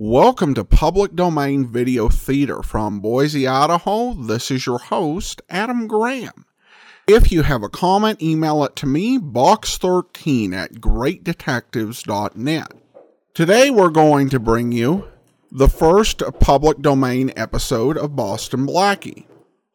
Welcome to Public Domain Video Theater from Boise, Idaho. This is your host, Adam Graham. If you have a comment, email it to me, box13 at greatdetectives.net. Today we're going to bring you the first public domain episode of Boston Blackie.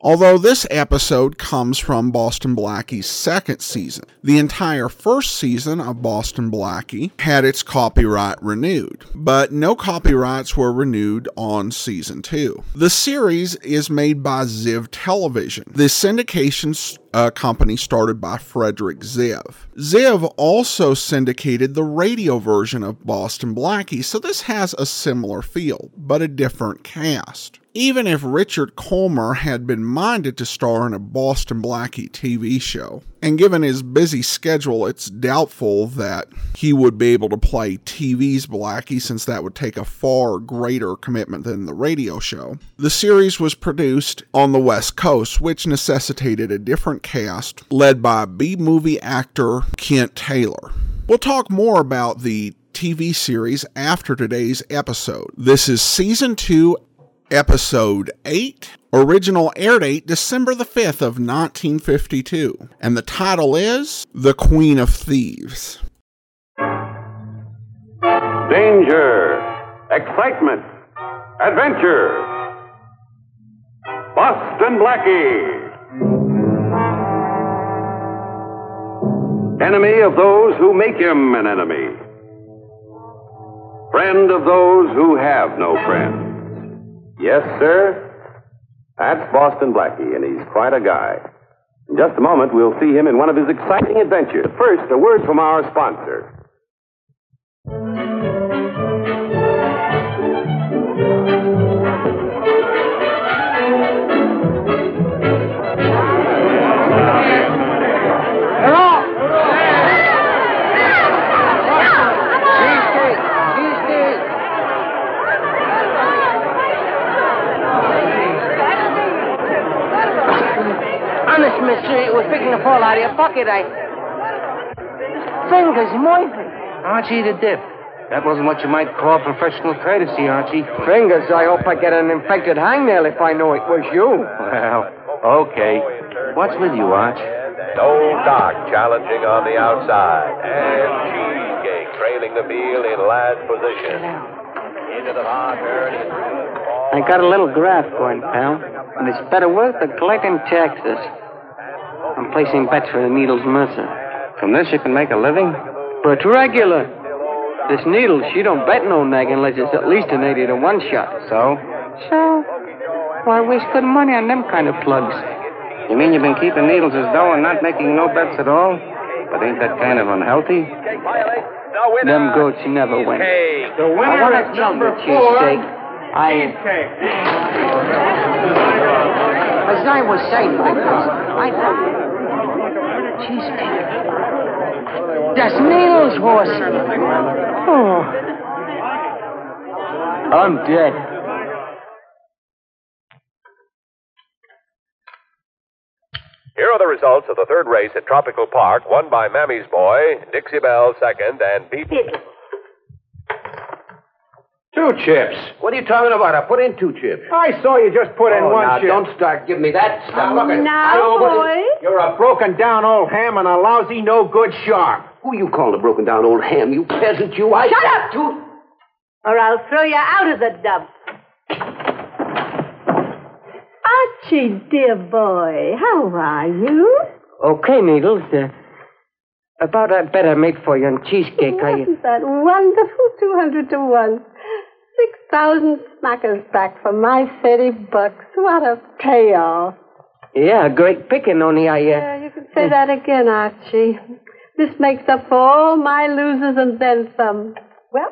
Although this episode comes from Boston Blackie's second season, the entire first season of Boston Blackie had its copyright renewed, but no copyrights were renewed on season two. The series is made by Ziv Television, the syndication uh, company started by Frederick Ziv. Ziv also syndicated the radio version of Boston Blackie, so this has a similar feel, but a different cast even if Richard Kollmar had been minded to star in a Boston Blackie TV show. And given his busy schedule, it's doubtful that he would be able to play TV's Blackie since that would take a far greater commitment than the radio show. The series was produced on the West Coast, which necessitated a different cast led by B movie actor Kent Taylor. We'll talk more about the TV series after today's episode. This is season 2, episode 8. Original air date December the 5th of 1952. And the title is The Queen of Thieves. Danger, excitement, adventure. Boston Blackie. Enemy of those who make him an enemy. Friend of those who have no friend. Yes, sir. That's Boston Blackie, and he's quite a guy. In just a moment, we'll see him in one of his exciting adventures. First, a word from our sponsor. It was picking a fall out of your pocket. I. Fingers, my Archie the Dip. That wasn't what you might call professional courtesy, Archie. Fingers, I hope I get an infected hangnail if I know it was you. Well, okay. What's with you, Arch? Old Doc challenging on the outside. And Cheesecake trailing the field in last position. Into the hard turn. I got a little graft going, pal. And it's better worth than collecting taxes. I'm placing bets for the Needles Mercer. From this you can make a living? But regular. This Needles, she don't bet no nag unless it's at least an 80 to 1 shot. So? So, why waste good money on them kind of plugs? You mean you've been keeping needles as though and not making no bets at all? But ain't that kind of unhealthy? Them goats never win. The I want to tell you, cheesecake. I. As I was saying, because I thought. Cheesecake. That's Needles' horse. Oh. I'm dead. Here are the results of the third race at Tropical Park, won by Mammy's Boy, Dixie Bell second, and Pete. Two chips. What are you talking about? I put in two chips. I saw you just put in oh, one now, chip. don't start giving me that stuff. Look at Now, I don't know what boy. You're a broken down old ham and a lousy, no good shark. Who you calling a broken down old ham? You peasant, you. I Shut up! Two. Or I'll throw you out of the dump. Archie, dear boy, how are you? Okay, Needles. Uh, about I made for you cheesecake, I. Wasn't that wonderful? 200 to 1. 6,000 smackers back for my 30 bucks. What a payoff. Yeah, great picking, only I. Uh, Yeah, you can say that again, Archie. This makes up for all my losers and then some. Well,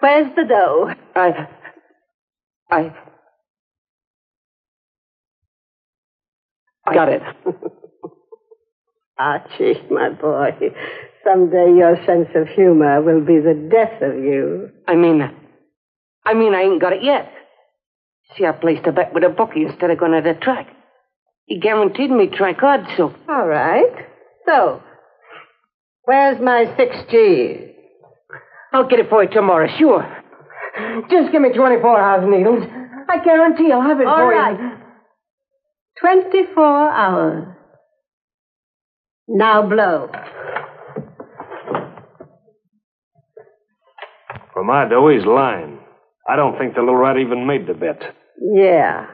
where's the dough? I. I. Got it. Archie, my boy, someday your sense of humor will be the death of you. I mean, I mean, I ain't got it yet. See, I placed a bet with a bookie instead of going to the track. He guaranteed me track odds, so. All right. So, where's my six G's? I'll get it for you tomorrow, sure. Just give me 24 hours, Needles. I guarantee I'll have it All for right. you. 24 hours. Now blow. For my dough, he's lying. I don't think the little rat even made the bet. Yeah.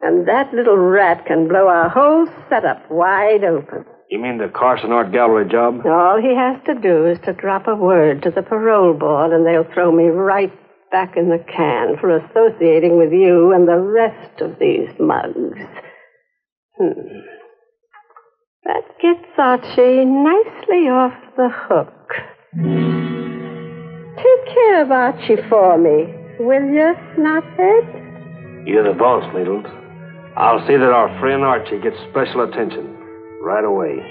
And that little rat can blow our whole setup wide open. You mean the Carson Art Gallery job? All he has to do is to drop a word to the parole board, and they'll throw me right back in the can for associating with you and the rest of these mugs. Hmm. That gets Archie nicely off the hook. Take care of Archie for me, will you, Knothead? You're the boss, Needles. I'll see that our friend Archie gets special attention right away.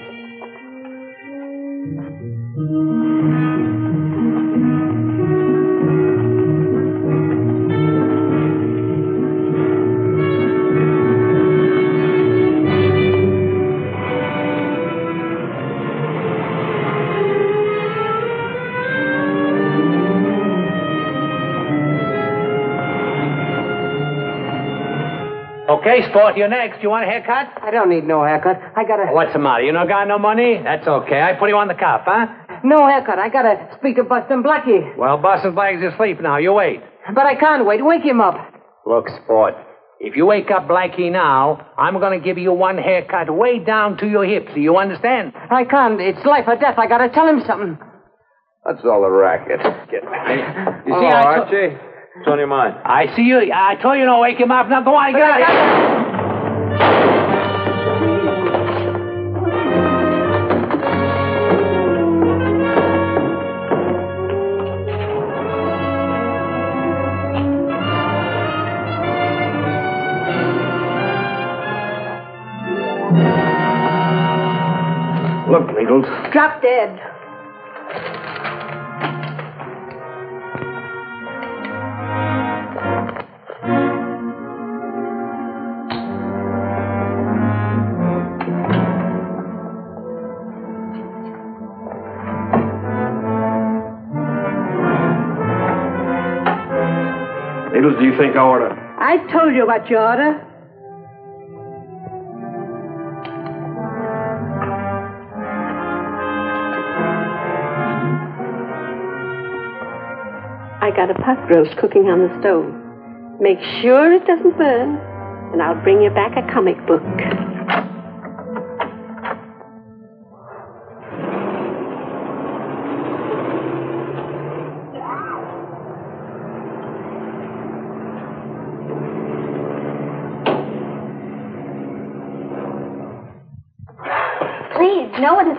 Okay, Sport, you're next. You want a haircut? I don't need no haircut. I got a. What's the matter? You no got no money? That's okay. I put you on the cuff, huh? No haircut. I got to speak to Bustin' Blackie. Well, Boston Blackie's asleep now. You wait. But I can't wait. Wake him up. Look, Sport, if you wake up Blackie now, I'm going to give you one haircut way down to your hips. Do you understand? I can't. It's life or death. I got to tell him something. That's all the racket. Get me. You Hello, see, I to- Archie. What's on your mind? I see you. I told you to wake him up. Now go on, get out of here. Look, Needles. Drop dead. Needles, do you think I ought to? I told you what you oughta. I got a pot roast cooking on the stove. Make sure it doesn't burn, and I'll bring you back a comic book.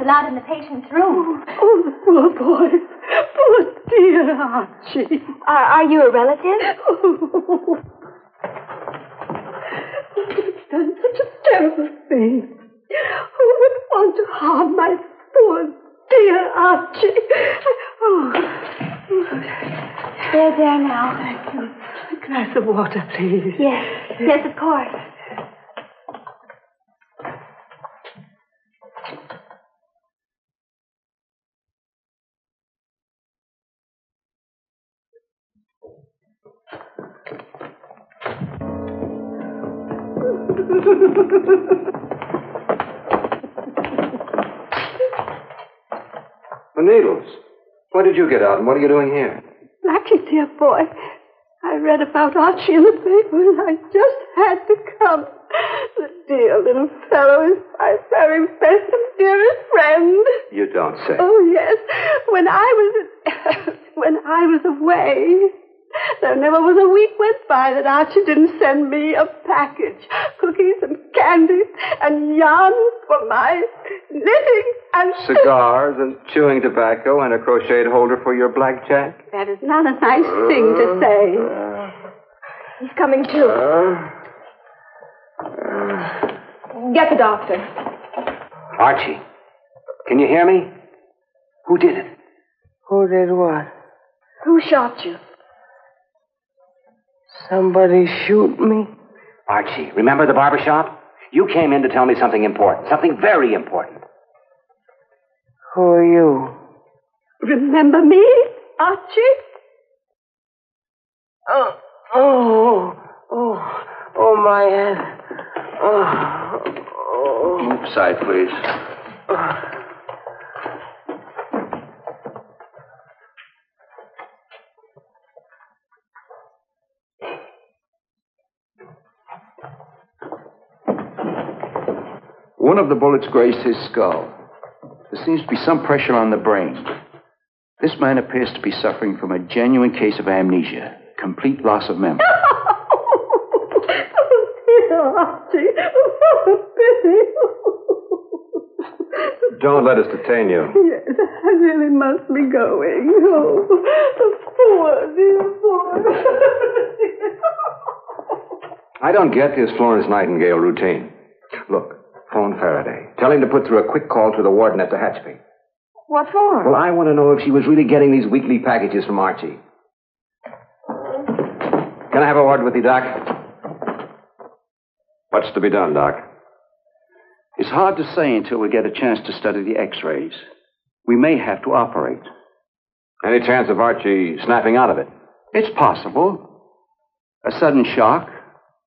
Allowed in the patient's room. Oh, the poor boy. Poor dear Archie. Are, are you a relative? Oh. It's done such a terrible thing. Who would want to harm my poor dear Archie? Oh. They're there now. Thank you. A glass of water, please. Yes, yes, of course. The needles. When did you get out, and what are you doing here? Blackie, dear boy, I read about Archie in the paper, and I just had to come. The dear little fellow is my very best and dearest friend. You don't say. Oh yes, when I was when I was away, there never was a week went by that Archie didn't send me a package, cookies and candies and yarn for my knitting and Cigars and chewing tobacco and a crocheted holder for your blackjack? That is not a nice thing to uh, say. Uh, He's coming too. Uh, Get the doctor. Archie, can you hear me? Who did it? Who did what? Who shot you? Somebody shoot me? Archie, remember the barber shop? You came in to tell me something important, something very important. Who are you? Remember me, Archie? Oh, oh, oh, oh, my head. Oh, oh. Move aside, please. Oh. One of the bullets grazed his skull. There seems to be some pressure on the brain. This man appears to be suffering from a genuine case of amnesia, complete loss of memory. Archie. Oh, Billy. Don't let us detain you. Yes, I really must be going. Oh, poor dear boy. I don't get this Florence Nightingale routine. Look, phone Faraday. Tell him to put through a quick call to the warden at the Hatchby. What for? Well, I want to know if she was really getting these weekly packages from Archie. Can I have a word with you, Doc? What's to be done, Doc? It's hard to say until we get a chance to study the x rays. We may have to operate. Any chance of Archie snapping out of it? It's possible. A sudden shock,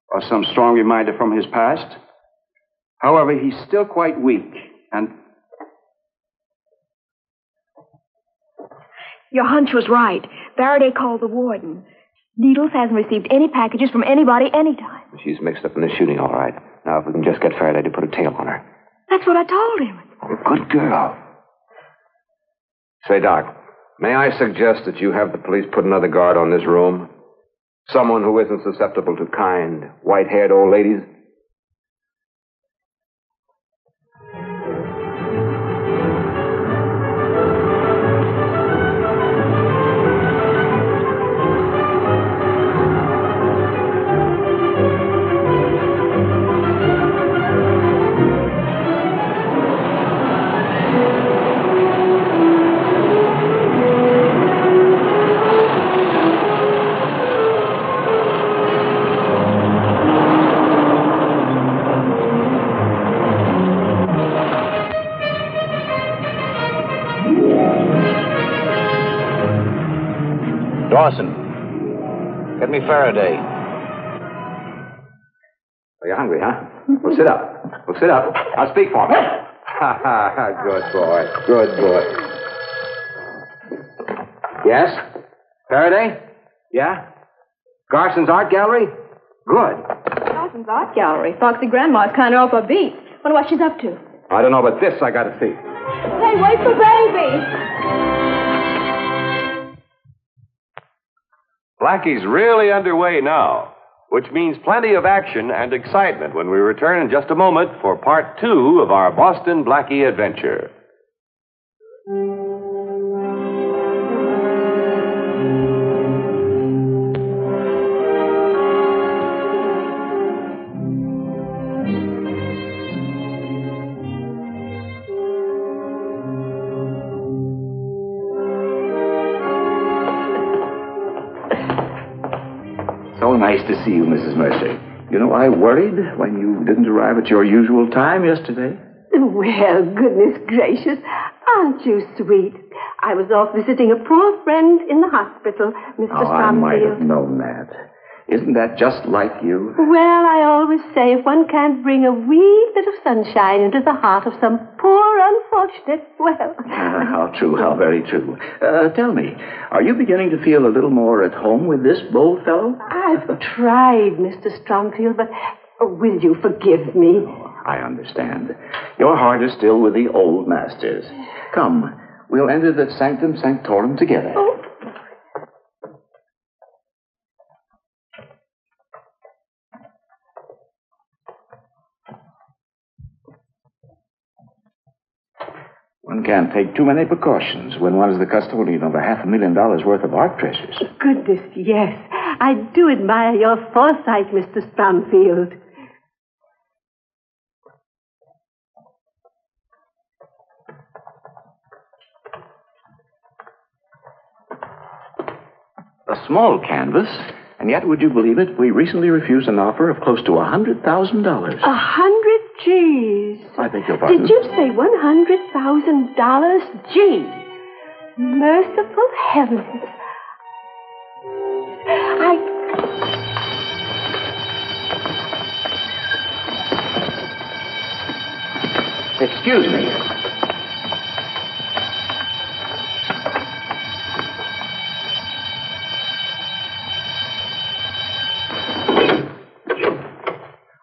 or some strong reminder from his past. However, he's still quite weak, and Your hunch was right. Faraday called the warden. Needles hasn't received any packages from anybody anytime. She's mixed up in the shooting, all right. Now, if we can just get Faraday to put a tail on her. That's what I told him. Oh, good girl. Say, Doc, may I suggest that you have the police put another guard on this room? Someone who isn't susceptible to kind, white haired old ladies? Faraday. Are you hungry, huh? Well, sit up. Well, sit up. Now speak for me. Ha ha, ha. good boy. Good boy. Yes? Faraday? Yeah? Garson's Art Gallery? Good. Garson's art gallery. Foxy Grandma's kind of off her beat. Wonder what she's up to. I don't know, but this I gotta see. Hey, wait for baby. Blackie's really underway now, which means plenty of action and excitement when we return in just a moment for part two of our Boston Blackie adventure. Nice to see you, Mrs. Mercer. You know, I worried when you didn't arrive at your usual time yesterday. Well, goodness gracious, aren't you sweet? I was off visiting a poor friend in the hospital, Mr. Oh, I might have known that. Isn't that just like you? Well, I always say if one can't bring a wee bit of sunshine into the heart of some poor unfortunate, well. Ah, how true, how very true. Uh, tell me, are you beginning to feel a little more at home with this bold fellow? I've tried, Mr. Stromfield, but oh, will you forgive me? I understand. Your heart is still with the old masters. Come, we'll enter the sanctum sanctorum together. Oh. One can't take too many precautions when one is the custodian of a half a million dollars worth of art treasures. Goodness, yes. I do admire your foresight, Mr. Stromfield. A small canvas, and yet, would you believe it, we recently refused an offer of close to a hundred thousand dollars. A hundred G's. I beg your pardon. Did you say one hundred thousand dollars? Gee. Merciful heavens. I Excuse me.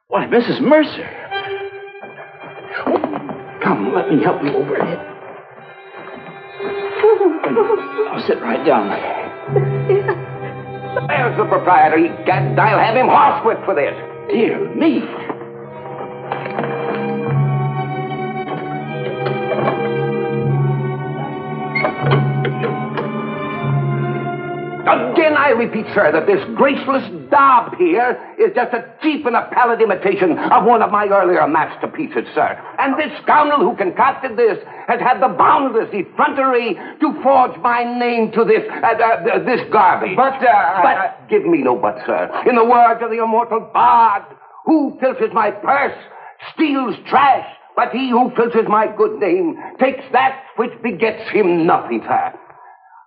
Why, Mrs. Mercer. Come, let me help you over it. I'll sit right down there. There's the proprietor. He gagged. I'll have him horsewhipped for this. Dear me. I repeat, sir, that this graceless daub here is just a cheap and a pallid imitation of one of my earlier masterpieces, sir. And this scoundrel who concocted this has had the boundless effrontery to forge my name to this uh, uh, this garbage. But, uh, but I- give me no but, sir. In the words of the immortal bard, who filches my purse steals trash, but he who filches my good name takes that which begets him nothing, sir.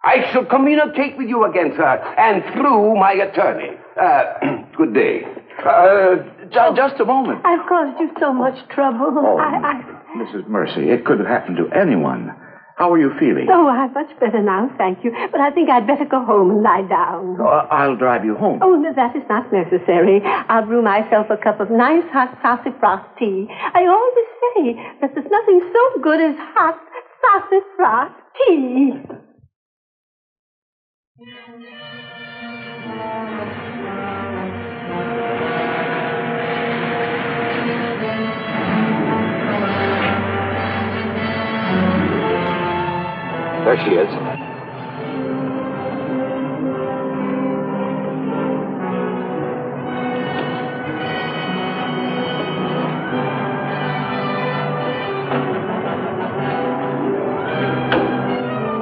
I shall communicate with you again, sir, and through my attorney. Uh, good day. Uh, ju- just a moment. I've caused you so much trouble. Oh, I, I, Mrs. Mercy, it could have happened to anyone. How are you feeling? oh, I'm much better now, thank you. But I think I'd better go home and lie down. Oh, I'll drive you home. Oh, no, that is not necessary. I'll brew myself a cup of nice hot sassafras tea. I always say that there's nothing so good as hot sassafras tea. There she is.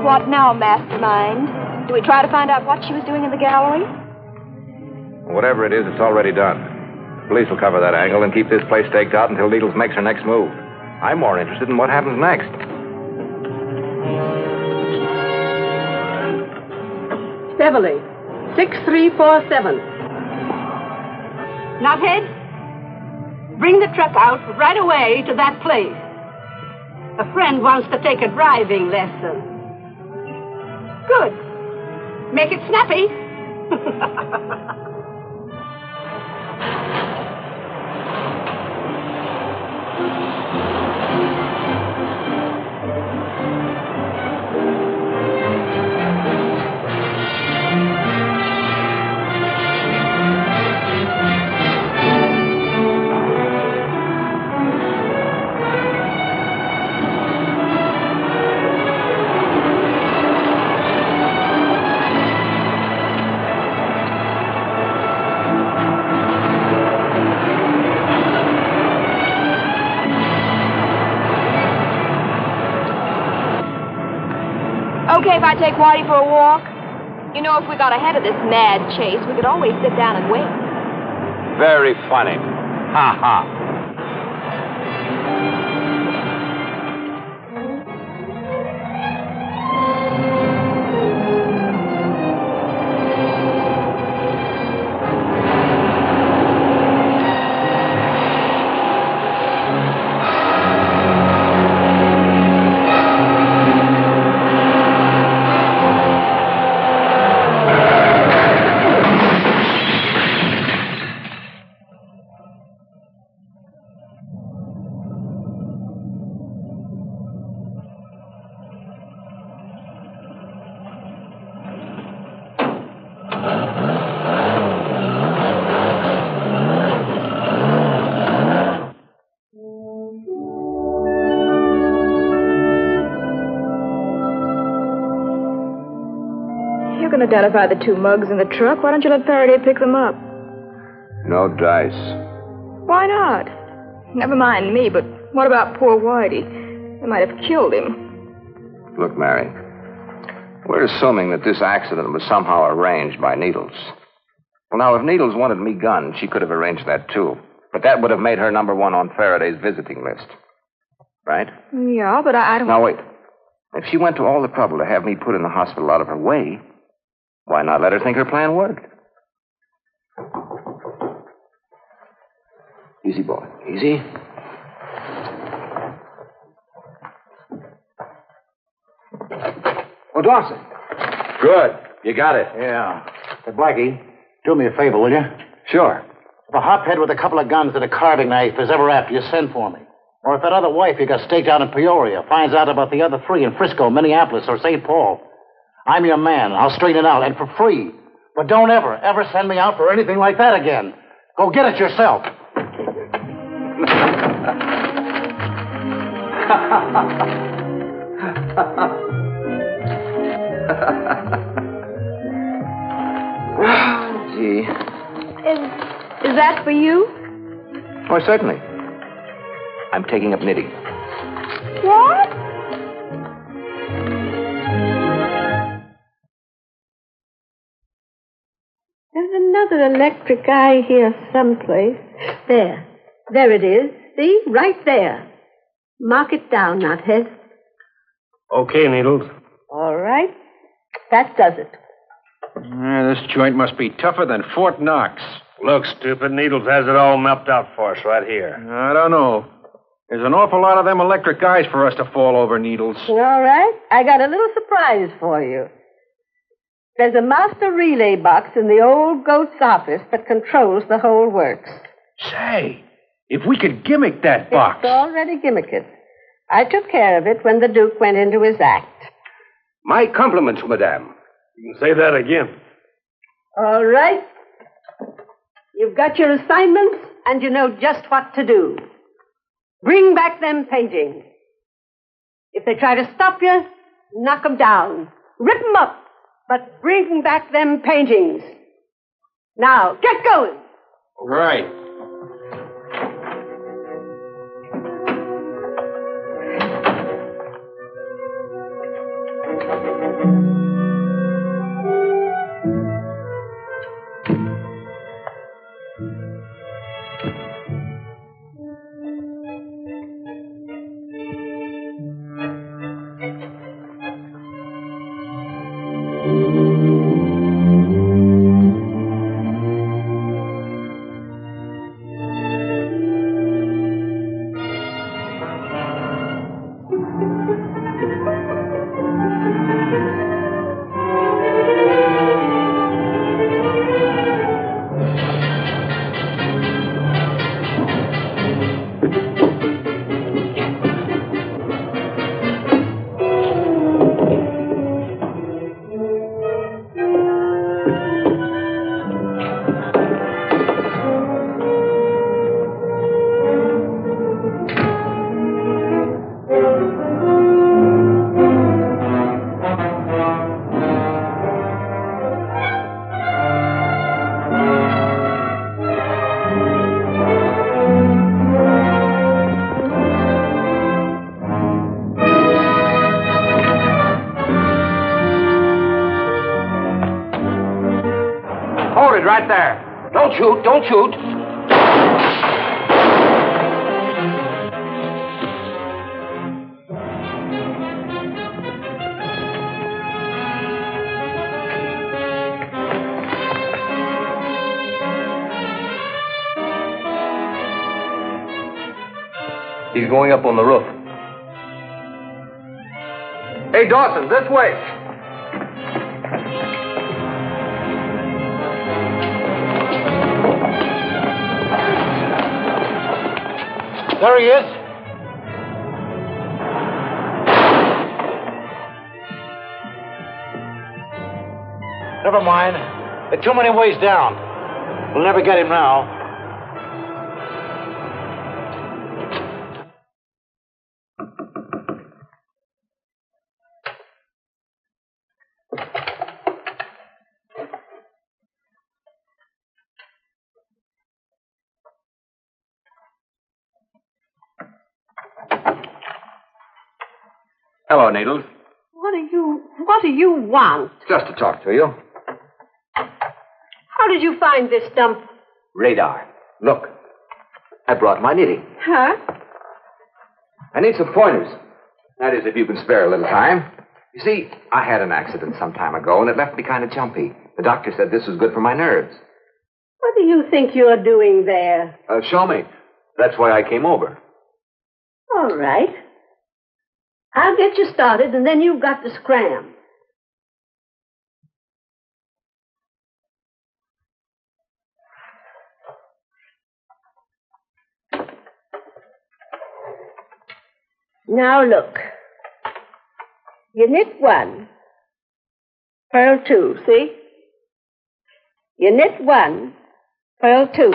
What now, Mastermind? Do we try to find out what she was doing in the gallery? Whatever it is, it's already done. Police will cover that angle and keep this place staked out until Needles makes her next move. I'm more interested in what happens next. Beverly, 6347. Knothead, bring the truck out right away to that place. A friend wants to take a driving lesson. Good. Make it snappy. take Whitey for a walk? You know, if we got ahead of this mad chase, we could always sit down and wait. Very funny. Ha ha. You can identify the two mugs in the truck. Why don't you let Faraday pick them up? No dice. Why not? Never mind me, but what about poor Whitey? They might have killed him. Look, Mary. We're assuming that this accident was somehow arranged by Needles. Well, now, if Needles wanted me gunned, she could have arranged that, too. But that would have made her number one on Faraday's visiting list. Right? Yeah, but I, I don't. Now, wait. If she went to all the trouble to have me put in the hospital out of her way, why not let her think her plan worked? Easy, boy. Easy. Oh, Dawson. Good. You got it. Yeah. Hey, Blackie, do me a favor, will you? Sure. If a hophead with a couple of guns and a carving knife is ever after you, send for me. Or if that other wife you got staked out in Peoria finds out about the other three in Frisco, Minneapolis, or St. Paul, I'm your man. I'll straighten it out, and for free. But don't ever, ever send me out for anything like that again. Go get it yourself. Gee. Is, is that for you? Oh, certainly. I'm taking up knitting. What? Another electric eye here someplace. There. There it is. See? Right there. Mark it down, Knothead. Okay, Needles. All right. That does it. Uh, this joint must be tougher than Fort Knox. Look, stupid, Needles has it all mapped out for us right here. I don't know. There's an awful lot of them electric eyes for us to fall over, Needles. All right. I got a little surprise for you. There's a master relay box in the old goat's office that controls the whole works. Say, if we could gimmick that box. It's already gimmicked. I took care of it when the Duke went into his act. My compliments, madame. You can say that again. All right. You've got your assignments, and you know just what to do. Bring back them paintings. If they try to stop you, knock 'em down. Rip 'em up. But bring back them paintings. Now, get going. Right. There. Don't shoot, don't shoot. He's going up on the roof. Hey, Dawson, this way. There he is. Never mind. There are too many ways down. We'll never get him now. Hello, Needles. What do you what do you want? Just to talk to you. How did you find this dump? Radar. Look, I brought my knitting. Huh? I need some pointers. That is, if you can spare a little time. You see, I had an accident some time ago, and it left me kind of jumpy. The doctor said this was good for my nerves. What do you think you're doing there? Uh, show me. That's why I came over. All right. I'll get you started, and then you've got to scram. Now look. You knit one, purl two, see? You knit one, purl two.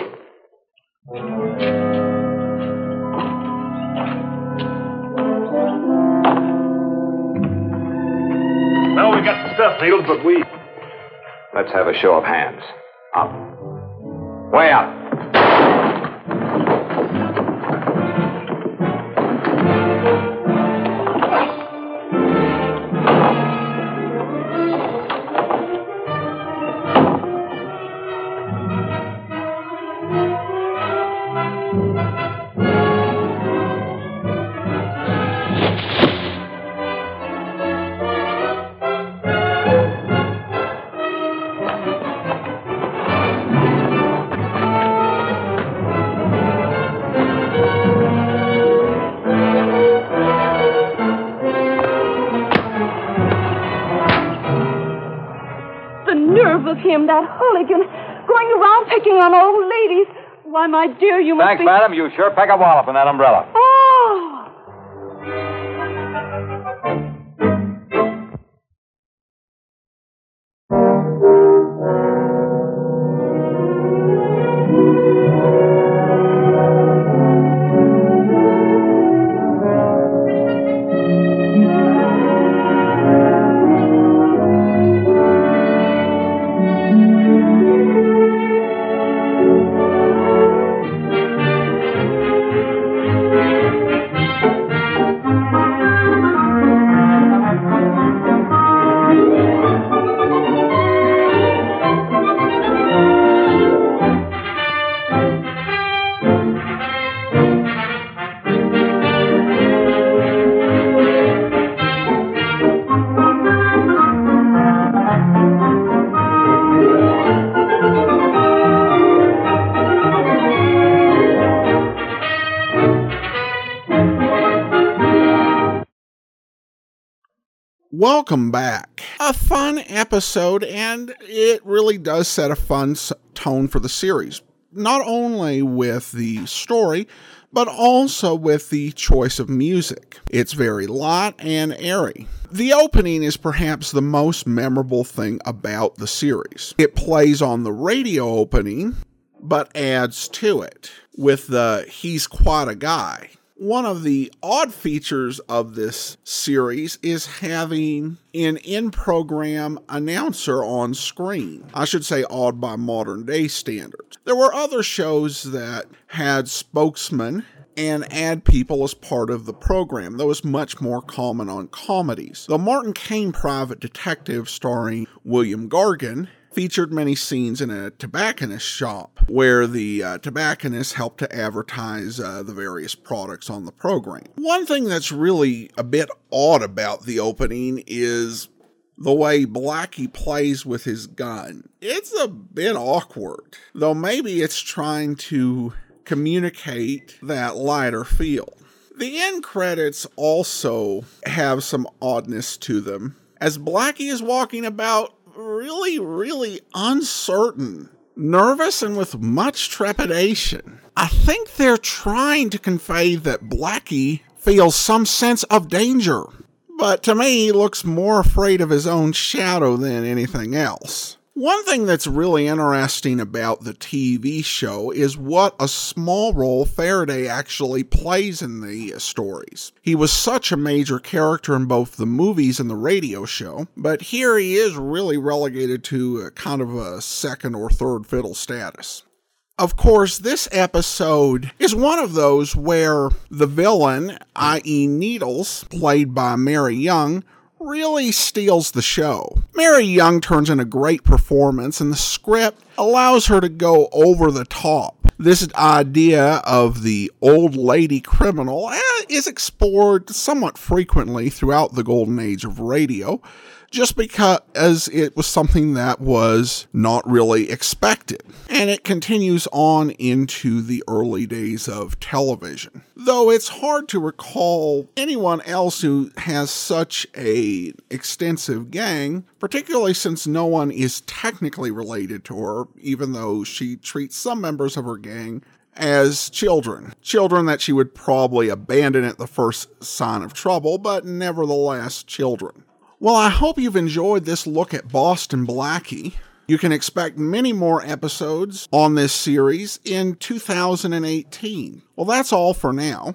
Well, we've got the stuff, Needles, but we. Let's have a show of hands. Up. Way up. Of him, that hooligan, going around picking on old ladies. Why, my dear, you must Thanks, be... madam. You sure pack a wallop in that umbrella. Welcome back. A fun episode, and it really does set a fun tone for the series. Not only with the story, but also with the choice of music. It's very light and airy. The opening is perhaps the most memorable thing about the series. It plays on the radio opening, but adds to it with the He's Quite a Guy. One of the odd features of this series is having an in program announcer on screen. I should say odd by modern day standards. There were other shows that had spokesmen and ad people as part of the program. That was much more common on comedies. The Martin Kane Private Detective, starring William Gargan, featured many scenes in a tobacconist shop where the uh, tobacconist helped to advertise uh, the various products on the program. One thing that's really a bit odd about the opening is the way Blackie plays with his gun. It's a bit awkward, though maybe it's trying to communicate that lighter feel. The end credits also have some oddness to them, as Blackie is walking about really, really uncertain, nervous, and with much trepidation. I think they're trying to convey that Blackie feels some sense of danger, but to me, he looks more afraid of his own shadow than anything else. One thing that's really interesting about the TV show is what a small role Faraday actually plays in the stories. He was such a major character in both the movies and the radio show, but here he is really relegated to a kind of a second or third fiddle status. Of course, this episode is one of those where the villain, i.e., Needles, played by Mary Young, really steals the show. Mary Young turns in a great performance, and the script allows her to go over the top. This idea of the old lady criminal eh, is explored somewhat frequently throughout the golden age of radio. Just because as it was something that was not really expected. And it continues on into the early days of television. Though it's hard to recall anyone else who has such a extensive gang, particularly since no one is technically related to her, even though she treats some members of her gang as children. Children that she would probably abandon at the first sign of trouble, but nevertheless children. Well, I hope you've enjoyed this look at Boston Blackie. You can expect many more episodes on this series in 2018. Well, that's all for now.